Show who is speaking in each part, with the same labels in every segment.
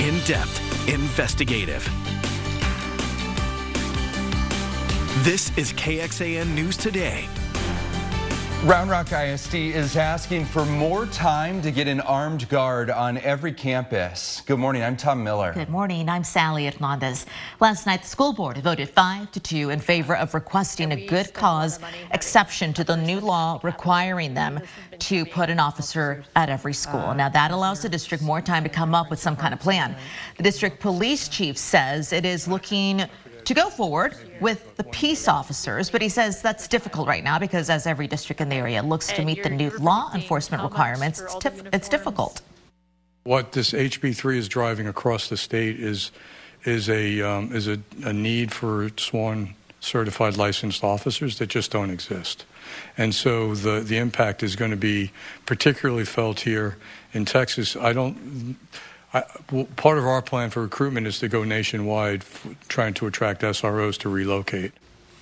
Speaker 1: In depth, investigative. This is KXAN News Today.
Speaker 2: Round Rock ISD is asking for more time to get an armed guard on every campus. Good morning, I'm Tom Miller.
Speaker 3: Good morning, I'm Sally Hernandez. Last night, the school board voted 5 to 2 in favor of requesting a good cause exception to the new law requiring them to put an officer at every school. Now, that allows the district more time to come up with some kind of plan. The district police chief says it is looking to go forward with the peace officers, but he says that's difficult right now because as every district in the area looks to meet the new law enforcement requirements, it's, it's difficult.
Speaker 4: What this HB3 is driving across the state is is a um, is a, a need for sworn certified licensed officers that just don't exist. And so the, the impact is going to be particularly felt here in Texas. I don't I, well, part of our plan for recruitment is to go nationwide, f- trying to attract SROs to relocate.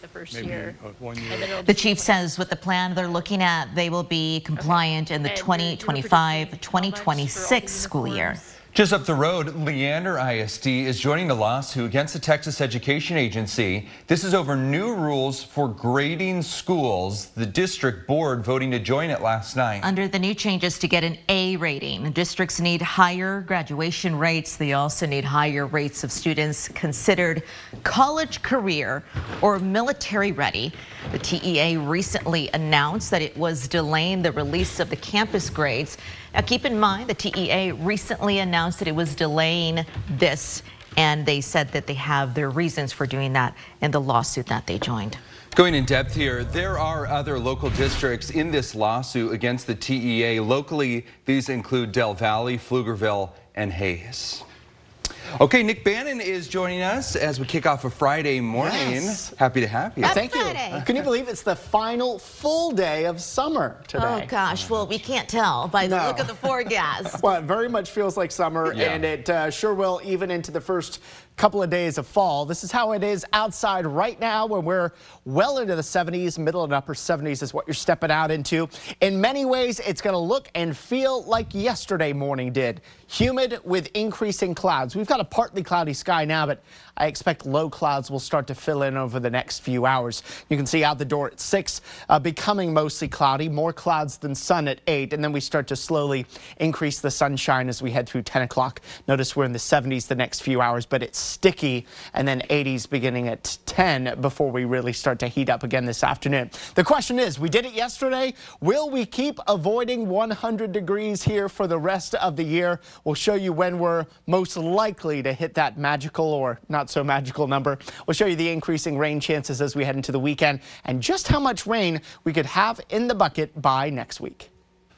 Speaker 5: The first
Speaker 4: Maybe
Speaker 5: year.
Speaker 4: uh, one year.
Speaker 3: The chief says with the plan they're looking at, they will be compliant in the
Speaker 5: And you're- you're
Speaker 3: 2025
Speaker 5: predicting how much for all the
Speaker 3: 2026 school year.
Speaker 2: Just up the road, Leander ISD is joining a lawsuit against the Texas Education Agency. This is over new rules for grading schools. The district board voting to join it last night.
Speaker 3: Under the new changes to get an A rating, districts need higher graduation rates. They also need higher rates of students considered college career or military ready. The TEA recently announced that it was delaying the release of the campus grades. Now keep in mind the TEA recently announced that it was delaying this and they said that they have their reasons for doing that in the lawsuit that they joined.
Speaker 2: Going in depth here, there are other local districts in this lawsuit against the TEA. Locally, these include Del Valle, Pflugerville, and Hays. Okay, Nick Bannin is joining us as we kick off a Friday morning.
Speaker 6: Yes.
Speaker 2: Happy to have you.
Speaker 3: Happy
Speaker 6: Thank you. Can you believe it's the final full day of summer today?
Speaker 3: Oh gosh, well we can't tell by the
Speaker 6: No.
Speaker 3: look of the forecast.
Speaker 6: Well, it very much feels like summer,
Speaker 2: Yeah.
Speaker 6: and it uh, sure will even into the first couple of days of fall. This is how it is outside right now when we're well into the 70s, middle and upper 70s is what you're stepping out into. In many ways, it's going to look and feel like yesterday morning did. Humid with increasing clouds. We've got a partly cloudy sky now, but I expect low clouds will start to fill in over the next few hours. You can see out the door at 6, uh, becoming mostly cloudy, more clouds than sun at 8, and then we start to slowly increase the sunshine as we head through 10 o'clock. Notice we're in the 70s the next few hours, but it's sticky, and then 80s beginning at 10 before we really start to heat up again this afternoon. The question is, we did it yesterday. Will we keep avoiding 100 degrees here for the rest of the year? We'll show you when we're most likely to hit that magical or not so magical number. We'll show you the increasing rain chances as we head into the weekend and just how much rain we could have in the bucket by next week.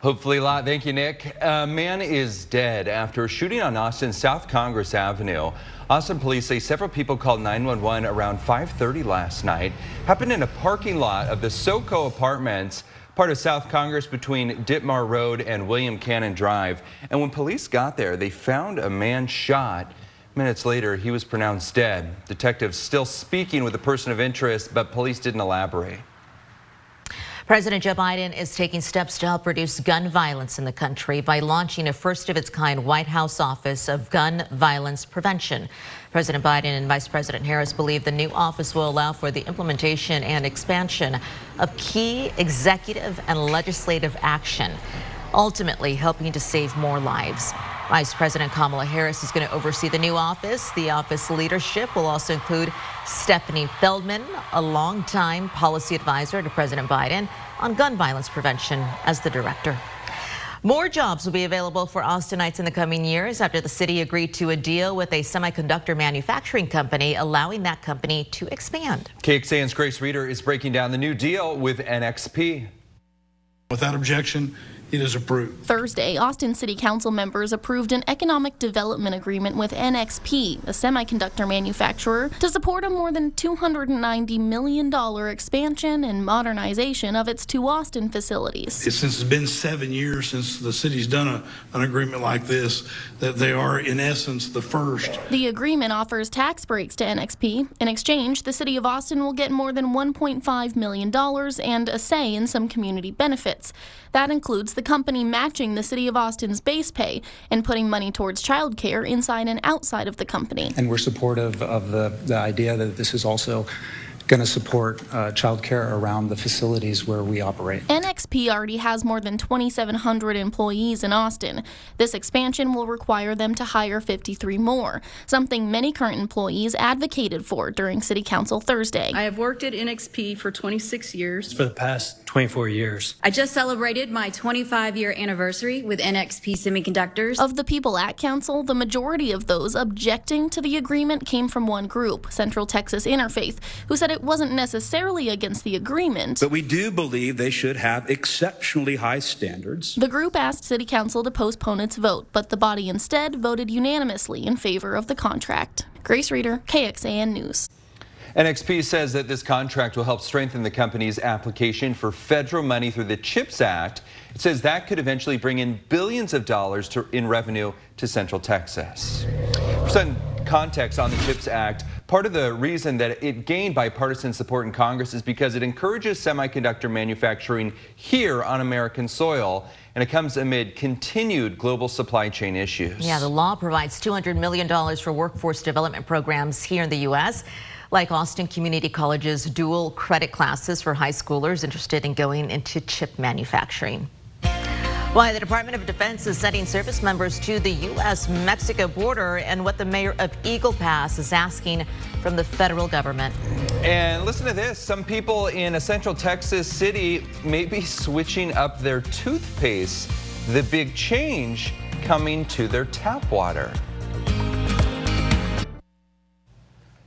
Speaker 2: Hopefully a lot. Thank you, Nick. A man is dead after a shooting on Austin South Congress Avenue. Austin police say several people called 911 around 5:30 last night. Happened in a parking lot of the SoCo Apartments, part of South Congress between Dittmar Road and William Cannon Drive. And when police got there, they found a man shot. Minutes later, he was pronounced dead. Detectives still speaking with the person of interest, but police didn't elaborate.
Speaker 3: President Joe Biden is taking steps to help reduce gun violence in the country by launching a first of its kind White House Office of Gun Violence Prevention. President Biden and Vice President Harris believe the new office will allow for the implementation and expansion of key executive and legislative action, ultimately helping to save more lives. Vice President Kamala Harris is going to oversee the new office. The office leadership will also include Stephanie Feldman, a longtime policy advisor to President Biden on gun violence prevention, as the director. More jobs will be available for Austinites in the coming years after the city agreed to a deal with a semiconductor manufacturing company, allowing that company to expand.
Speaker 2: KXAN's Grace Reader is breaking down the new deal with NXP.
Speaker 7: Without objection, it is approved.
Speaker 8: Thursday, Austin City Council members approved an economic development agreement with NXP, a semiconductor manufacturer, to support a more than $290 million expansion and modernization of its two Austin facilities.
Speaker 7: It's- Since it's been seven years since the city's done a, an agreement like this, that they are in essence the first.
Speaker 8: The agreement offers tax breaks to NXP. In exchange, the city of Austin will get more than $1.5 million and a say in some community benefits. That includes the company matching the city of Austin's base pay and putting money towards childcare inside and outside of the company.
Speaker 5: And we're supportive of the, the idea that this is also going to support uh, childcare around the facilities where we operate.
Speaker 8: NXP already has more than 2,700 employees in Austin. This expansion will require them to hire 53 more, something many current employees advocated for during City Council Thursday.
Speaker 9: I have worked at NXP for 26 years.
Speaker 10: For the past 24 years.
Speaker 11: I just celebrated my 25 year anniversary with NXP Semiconductors.
Speaker 8: Of the people at Council, the majority of those objecting to the agreement came from one group, Central Texas Interfaith, who said it wasn't necessarily against the agreement.
Speaker 12: But we do believe they should have exceptionally high standards.
Speaker 8: The group asked City Council to postpone its vote, but the body instead voted unanimously in favor of the contract. Grace Reader, KXAN News.
Speaker 2: NXP says that this contract will help strengthen the company's application for federal money through the CHIPS Act. It says that could eventually bring in billions of dollars to, in revenue to Central Texas. For some context on the CHIPS Act, Part of the reason that it gained bipartisan support in Congress is because it encourages semiconductor manufacturing here on American soil. And it comes amid continued global supply chain issues.
Speaker 3: Yeah, the law provides $200 million for workforce development programs here in the U.S like Austin Community College's dual credit classes for high schoolers interested in going into chip manufacturing. Why the Department of Defense is sending service members to the U.S.-Mexico border and what the mayor of Eagle Pass is asking from the federal government.
Speaker 2: And listen to this. Some people in a central Texas city may be switching up their toothpaste. The big change coming to their tap water.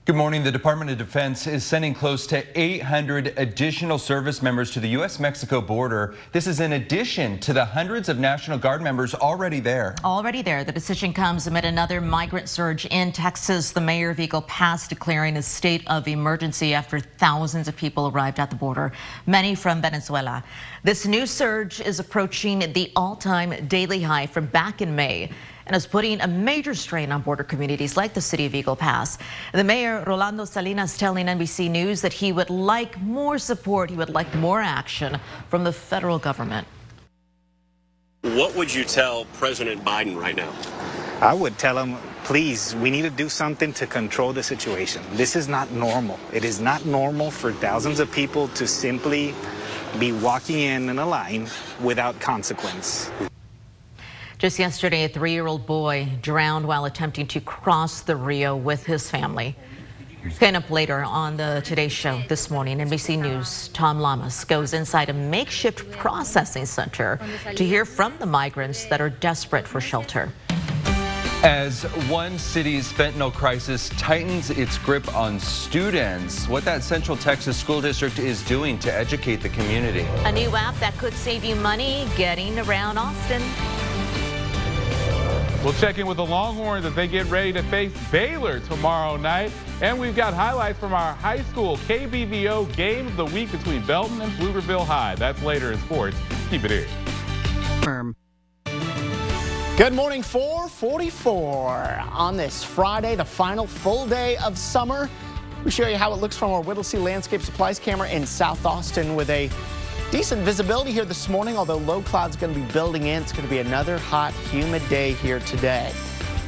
Speaker 2: Good morning. The Department of Defense is sending close to 800 additional service members to the U.S.-Mexico border. This is in addition to the hundreds of National Guard members already there.
Speaker 3: Already there. The decision comes amid another migrant surge in Texas. The mayor of Eagle Pass declaring a state of emergency after thousands of people arrived at the border, many from Venezuela. This new surge is approaching the all-time daily high from back in May and is putting a major strain on border communities like the city of Eagle Pass. The mayor, Rolando Salinas, telling NBC News that he would like more support, he would like more action from the federal government.
Speaker 13: What would you tell President Biden right now?
Speaker 14: I would tell him, please, we need to do something to control the situation. This is not normal. It is not normal for thousands of people to simply be walking in in a line without consequence.
Speaker 3: Just yesterday, a three-year-old boy drowned while attempting to cross the Rio with his family. Coming up later on the Today Show this morning, NBC News' Tom Llamas goes inside a makeshift processing center to hear from the migrants that are desperate for shelter.
Speaker 2: As one city's fentanyl crisis tightens its grip on students, what that Central Texas school district is doing to educate the community.
Speaker 3: A new app that could save you money getting around Austin.
Speaker 15: We'll check in with the Longhorns as they get ready to face Baylor tomorrow night. And we've got highlights from our high school KBVO game of the week between Belton and Pflugerville High. That's later in sports. Keep it here.
Speaker 6: Good morning, 444 on this Friday, the final full day of summer. We show you how it looks from our Whittlesey Landscape Supplies camera in South Austin with a Decent visibility here this morning, although low clouds going to be building in. It's going to be another hot, humid day here today.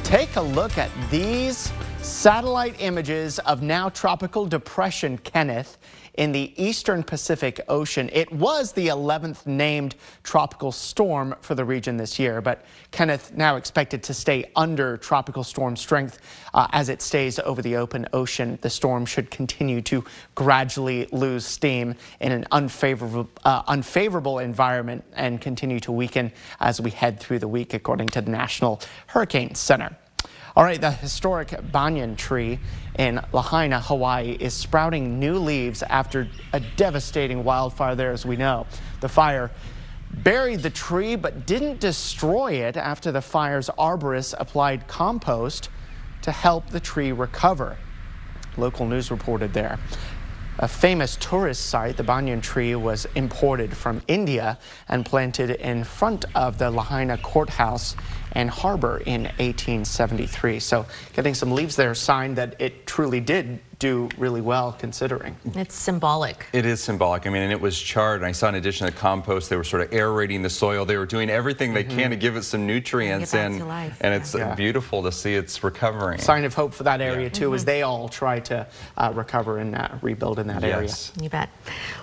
Speaker 6: Take a look at these satellite images of now tropical depression Kenneth in the eastern Pacific Ocean. It was the 11th named tropical storm for the region this year, but Kenneth now expected to stay under tropical storm strength uh, as it stays over the open ocean. The storm should continue to gradually lose steam in an unfavorable, uh, unfavorable environment and continue to weaken as we head through the week, according to the National Hurricane Center. All right, the historic banyan tree in Lahaina, Hawaii is sprouting new leaves after a devastating wildfire there, as we know. The fire buried the tree but didn't destroy it after the fire's arborists applied compost to help the tree recover. Local news reported there. A famous tourist site, the banyan tree was imported from India and planted in front of the Lahaina courthouse and harbor in 1873. So getting some leaves there sign that it truly did do really well considering.
Speaker 3: It's symbolic.
Speaker 2: It is symbolic. I mean, and it was charred. And I saw in addition to compost, they were sort of aerating the soil. They were doing everything they mm -hmm. can to give it some nutrients. and, and it's yeah. beautiful to see it's recovering.
Speaker 6: Sign of hope for that area, yeah. too, mm -hmm. as they all try to uh, recover and uh, rebuild in that area.
Speaker 2: yes.
Speaker 6: area.
Speaker 3: You bet.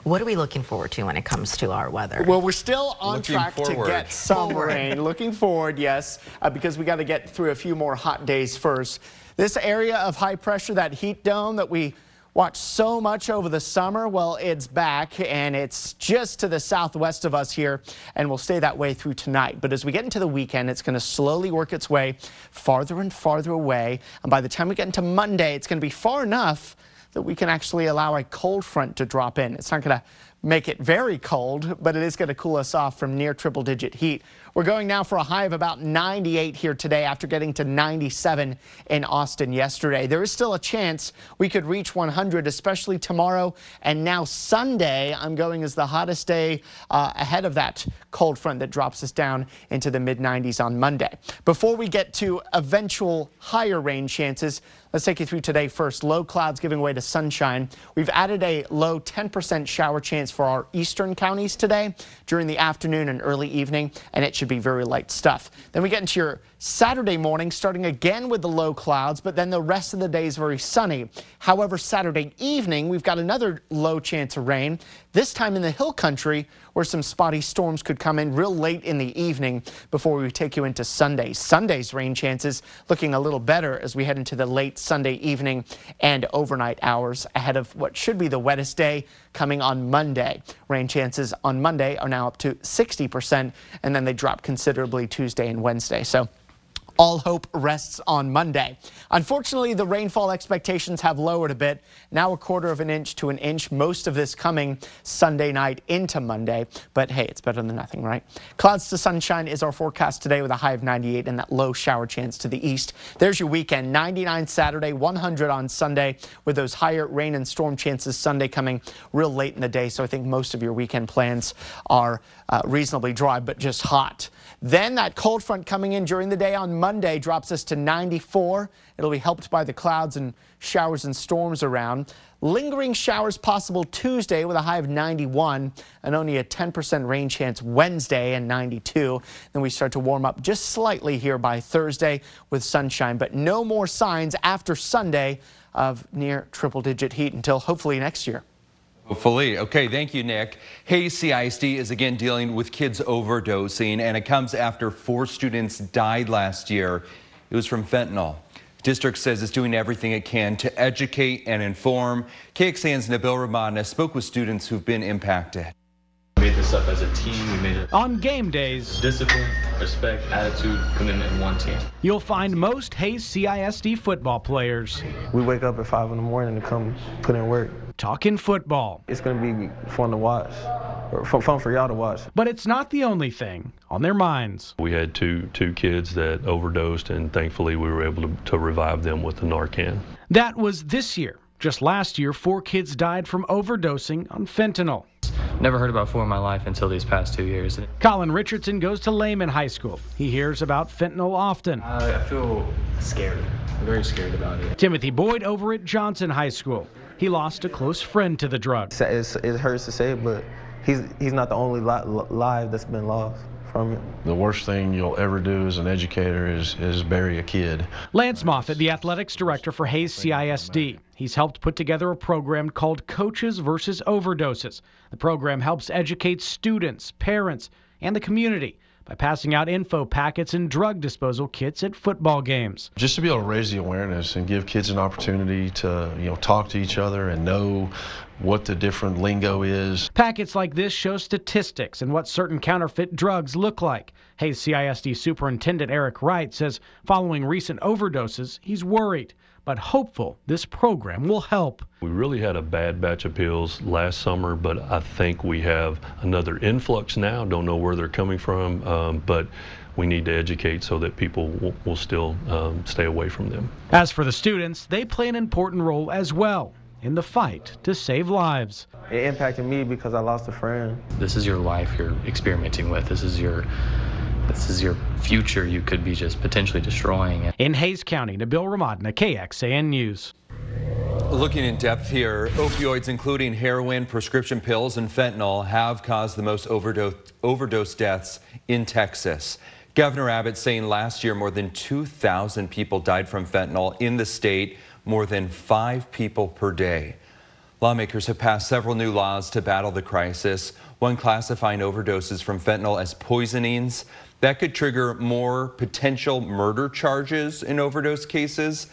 Speaker 3: What are we looking forward to when it comes to our weather?
Speaker 6: Well, we're still on looking track forward. to get some forward. rain. looking forward, yes, uh, because we got to get through a few more hot days first. This area of high pressure, that heat dome that we watched so much over the summer, well, it's back and it's just to the southwest of us here and will stay that way through tonight. But as we get into the weekend, it's going to slowly work its way farther and farther away. And by the time we get into Monday, it's going to be far enough that we can actually allow a cold front to drop in. It's not going to make it very cold, but it is going to cool us off from near triple digit heat. We're going now for a high of about 98 here today after getting to 97 in Austin yesterday. There is still a chance we could reach 100, especially tomorrow and now Sunday. I'm going as the hottest day uh, ahead of that cold front that drops us down into the mid 90s on Monday. Before we get to eventual higher rain chances, let's take you through today first. Low clouds giving way to sunshine. We've added a low 10% shower chance for our eastern counties today during the afternoon and early evening, and it should be very light stuff. Then we get into your Saturday morning, starting again with the low clouds, but then the rest of the day is very sunny. However, Saturday evening, we've got another low chance of rain, this time in the hill country, where some spotty storms could come in real late in the evening before we take you into Sunday. Sunday's rain chances looking a little better as we head into the late Sunday evening and overnight hours ahead of what should be the wettest day coming on Monday. Rain chances on Monday are now up to 60%, and then they drop considerably Tuesday and Wednesday. So all hope rests on Monday. Unfortunately, the rainfall expectations have lowered a bit. Now a quarter of an inch to an inch, most of this coming Sunday night into Monday. But hey, it's better than nothing, right? Clouds to sunshine is our forecast today with a high of 98 and that low shower chance to the east. There's your weekend 99 Saturday, 100 on Sunday with those higher rain and storm chances Sunday coming real late in the day. So I think most of your weekend plans are uh, reasonably dry, but just hot. Then that cold front coming in during the day on Monday drops us to 94. It'll be helped by the clouds and showers and storms around. Lingering showers possible Tuesday with a high of 91 and only a 10% rain chance Wednesday and 92. Then we start to warm up just slightly here by Thursday with sunshine, but no more signs after Sunday of near triple digit heat until hopefully next year.
Speaker 2: Hopefully. Okay, thank you, Nick. Hays CISD is again dealing with kids overdosing, and it comes after four students died last year. It was from fentanyl. District says it's doing everything it can to educate and inform. KXAN's Nabil Ramadna spoke with students who've been impacted.
Speaker 16: We made this up as a team. We made it
Speaker 17: on game days.
Speaker 16: Discipline, respect, attitude, commitment in one team.
Speaker 17: You'll find most Hays CISD football players.
Speaker 18: We wake up at five in the morning to come put in work
Speaker 17: talking football.
Speaker 18: It's going to be fun to watch, or fun for y'all to watch.
Speaker 17: But it's not the only thing on their minds.
Speaker 19: We had two two kids that overdosed, and thankfully we were able to, to revive them with the Narcan.
Speaker 17: That was this year. Just last year, four kids died from overdosing on fentanyl.
Speaker 16: Never heard about four in my life until these past two years.
Speaker 17: Colin Richardson goes to Lehman High School. He hears about fentanyl often.
Speaker 16: Uh, I feel scared, I'm very scared about it.
Speaker 17: Timothy Boyd over at Johnson High School. He lost a close friend to the drug.
Speaker 18: It's, it hurts to say, but he's he's not the only li- life that's been lost. From it.
Speaker 20: The worst thing you'll ever do as an educator is, is bury a kid.
Speaker 17: Lance Moffat, the athletics director for Hays CISD. He's helped put together a program called Coaches versus Overdoses. The program helps educate students, parents, and the community by passing out info packets and drug disposal kits at football games.
Speaker 20: Just to be able to raise the awareness and give kids an opportunity to, you know, talk to each other and know what the different lingo is.
Speaker 17: Packets like this show statistics and what certain counterfeit drugs look like. Hays CISD Superintendent Eric Wright says following recent overdoses, he's worried but hopeful this program will help.
Speaker 19: We really had a bad batch of pills last summer, but I think we have another influx now. Don't know where they're coming from, um, but we need to educate so that people will, will still um, stay away from them.
Speaker 17: As for the students, they play an important role as well in the fight to save lives.
Speaker 18: It impacted me because I lost a friend.
Speaker 16: This is your life you're experimenting with. This is your this is your future you could be just potentially destroying. It.
Speaker 17: In Hays County, Nabil Ramadna, KXAN News.
Speaker 2: Looking in depth here, opioids, including heroin, prescription pills, and fentanyl, have caused the most overdose, overdose deaths in Texas. Governor Abbott saying last year more than 2,000 people died from fentanyl in the state, more than five people per day. Lawmakers have passed several new laws to battle the crisis, one classifying overdoses from fentanyl as poisonings. That could trigger more potential murder charges in overdose cases.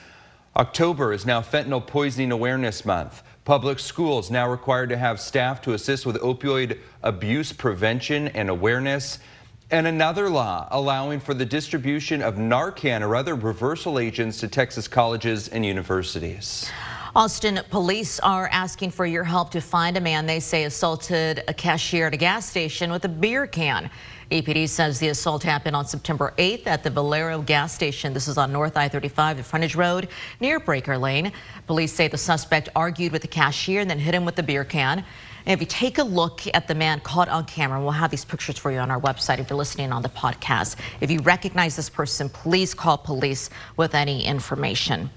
Speaker 2: October is now Fentanyl Poisoning Awareness Month. Public schools now required to have staff to assist with opioid abuse prevention and awareness. And another law allowing for the distribution of Narcan or other reversal agents to Texas colleges and universities.
Speaker 3: Austin police are asking for your help to find a man they say assaulted a cashier at a gas station with a beer can. APD says the assault happened on September 8th at the Valero gas station. This is on North I-35, the frontage road near Breaker Lane. Police say the suspect argued with the cashier and then hit him with the beer can. And if you take a look at the man caught on camera, we'll have these pictures for you on our website if you're listening on the podcast. If you recognize this person, please call police with any information.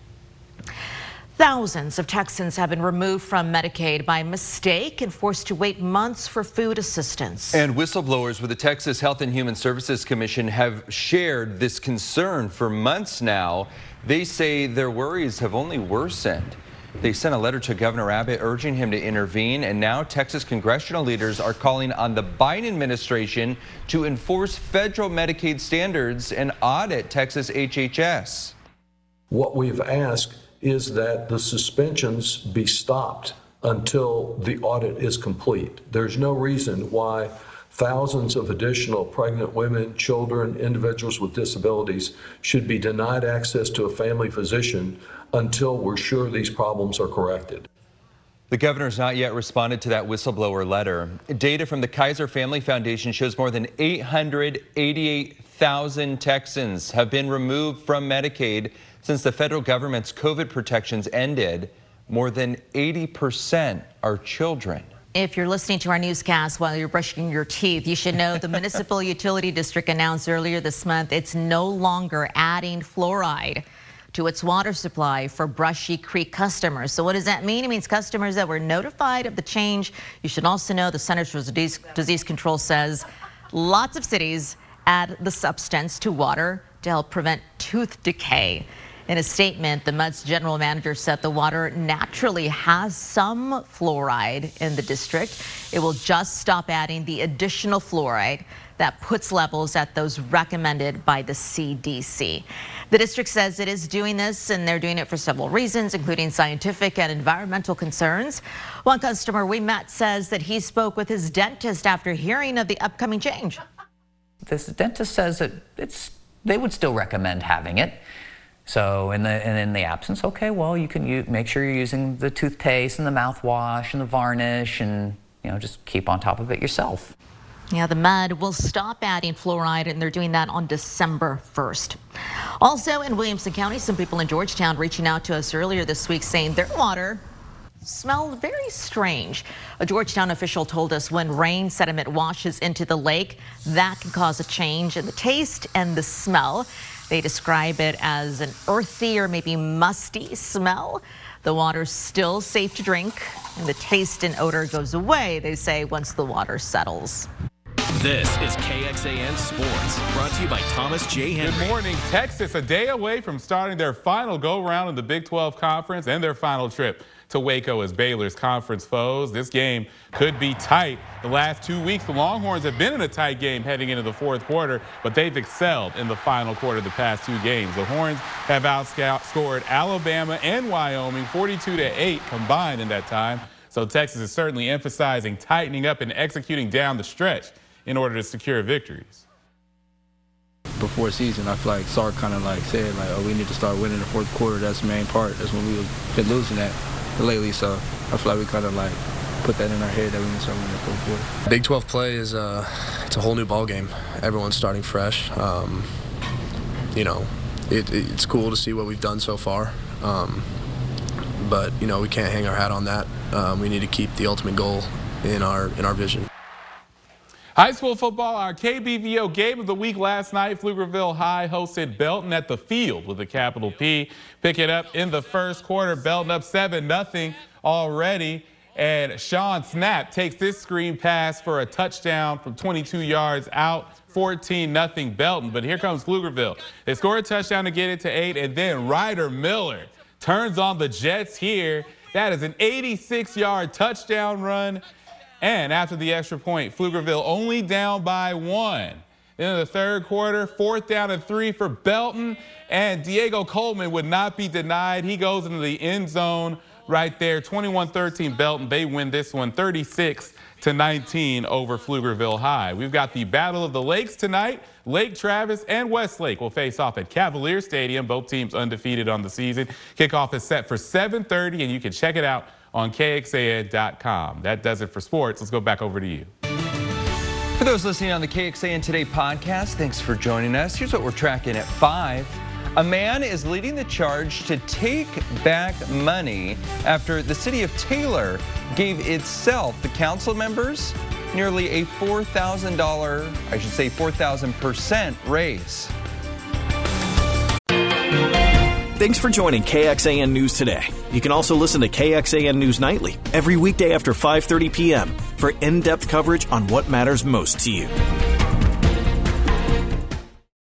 Speaker 3: Thousands of Texans have been removed from Medicaid by mistake and forced to wait months for food assistance.
Speaker 2: And whistleblowers with the Texas Health and Human Services Commission have shared this concern for months now. They say their worries have only worsened. They sent a letter to Governor Abbott urging him to intervene, and now Texas congressional leaders are calling on the Biden administration to enforce federal Medicaid standards and audit Texas HHS.
Speaker 21: What we've asked is that the suspensions be stopped until the audit is complete. There's no reason why thousands of additional pregnant women, children, individuals with disabilities should be denied access to a family physician until we're sure these problems are corrected.
Speaker 2: The governor has not yet responded to that whistleblower letter. Data from the Kaiser Family Foundation shows more than 888,000 Texans have been removed from Medicaid since the federal government's COVID protections ended, more than 80% are children.
Speaker 3: If you're listening to our newscast while you're brushing your teeth, you should know the Municipal Utility District announced earlier this month it's no longer adding fluoride to its water supply for Brushy Creek customers. So what does that mean? It means customers that were notified of the change. You should also know the Centers for Disease Control says lots of cities add the substance to water to help prevent tooth decay. In a statement, the MUD's general manager said the water naturally has some fluoride in the district. It will just stop adding the additional fluoride that puts levels at those recommended by the CDC. The district says it is doing this and they're doing it for several reasons, including scientific and environmental concerns. One customer we met says that he spoke with his dentist after hearing of the upcoming change.
Speaker 22: This dentist says that it's they would still recommend having it. So in the and in the absence, okay, well you can make sure you're using the toothpaste and the mouthwash and the varnish and you know just keep on top of it yourself.
Speaker 3: Yeah, the MUD will stop adding fluoride, and they're doing that on December 1st. Also in Williamson County, some people in Georgetown reaching out to us earlier this week saying their water smelled very strange. A Georgetown official told us when rain sediment washes into the lake, that can cause a change in the taste and the smell. They describe it as an earthy or maybe musty smell. The water's still safe to drink, and the taste and odor goes away, they say, once the water settles.
Speaker 1: This is KXAN Sports, brought to you by Thomas J. Henry.
Speaker 15: Good morning. Texas, a day away from starting their final go round in the Big 12 Conference and their final trip to Waco as Baylor's conference foes. This game could be tight. The last two weeks, the Longhorns have been in a tight game heading into the fourth quarter, but they've excelled in the final quarter of the past two games. The Horns have outscored Alabama and Wyoming 42 to 8 combined in that time. So Texas is certainly emphasizing tightening up and executing down the stretch in order to secure victories
Speaker 23: before season, I feel like Sark kind of like said like, oh, we need to start winning the fourth quarter. That's the main part. That's when we have been losing that lately. So I feel like we kind of like put that in our head that we need to start winning the fourth quarter.
Speaker 24: Big 12 play is uh, it's a whole new ball game. Everyone's starting fresh. Um, you know, it, it, it's cool to see what we've done so far. Um, but you know, we can't hang our hat on that. Um, we need to keep the ultimate goal in our in our vision.
Speaker 15: High school football, our KBVO game of the week last night. Pflugerville High hosted Belton at the field with a capital P. Pick it up in the first quarter. Belton up 7 0 already. And Sean Snap takes this screen pass for a touchdown from 22 yards out. 14 0 Belton. But here comes Pflugerville. They score a touchdown to get it to eight, and then Ryder Miller turns on the Jets here. That is an 86 yard touchdown run. And after the extra point, Pflugerville only down by one. Then in the third quarter, fourth down and three for Belton, and Diego Coleman would not be denied. He goes into the end zone right there. 21-13 Belton. They win this one 36 to 19 over Pflugerville High. We've got the Battle of the Lakes tonight. Lake Travis and Westlake will face off at Cavalier Stadium. Both teams undefeated on the season. Kickoff is set for 7:30, and you can check it out on KXAN.com. That does it for sports. Let's go back over to you.
Speaker 2: For those listening on the KXAN Today podcast, thanks for joining us. Here's what we're tracking at 5. A man is leading the charge to take back money after the city of Taylor gave itself, the council members, nearly a $4,000, I should say 4,000% raise.
Speaker 1: Thanks for joining KXAN News today. You can also listen to KXAN News Nightly every weekday after 5:30 p.m. for in-depth coverage on what matters most to you.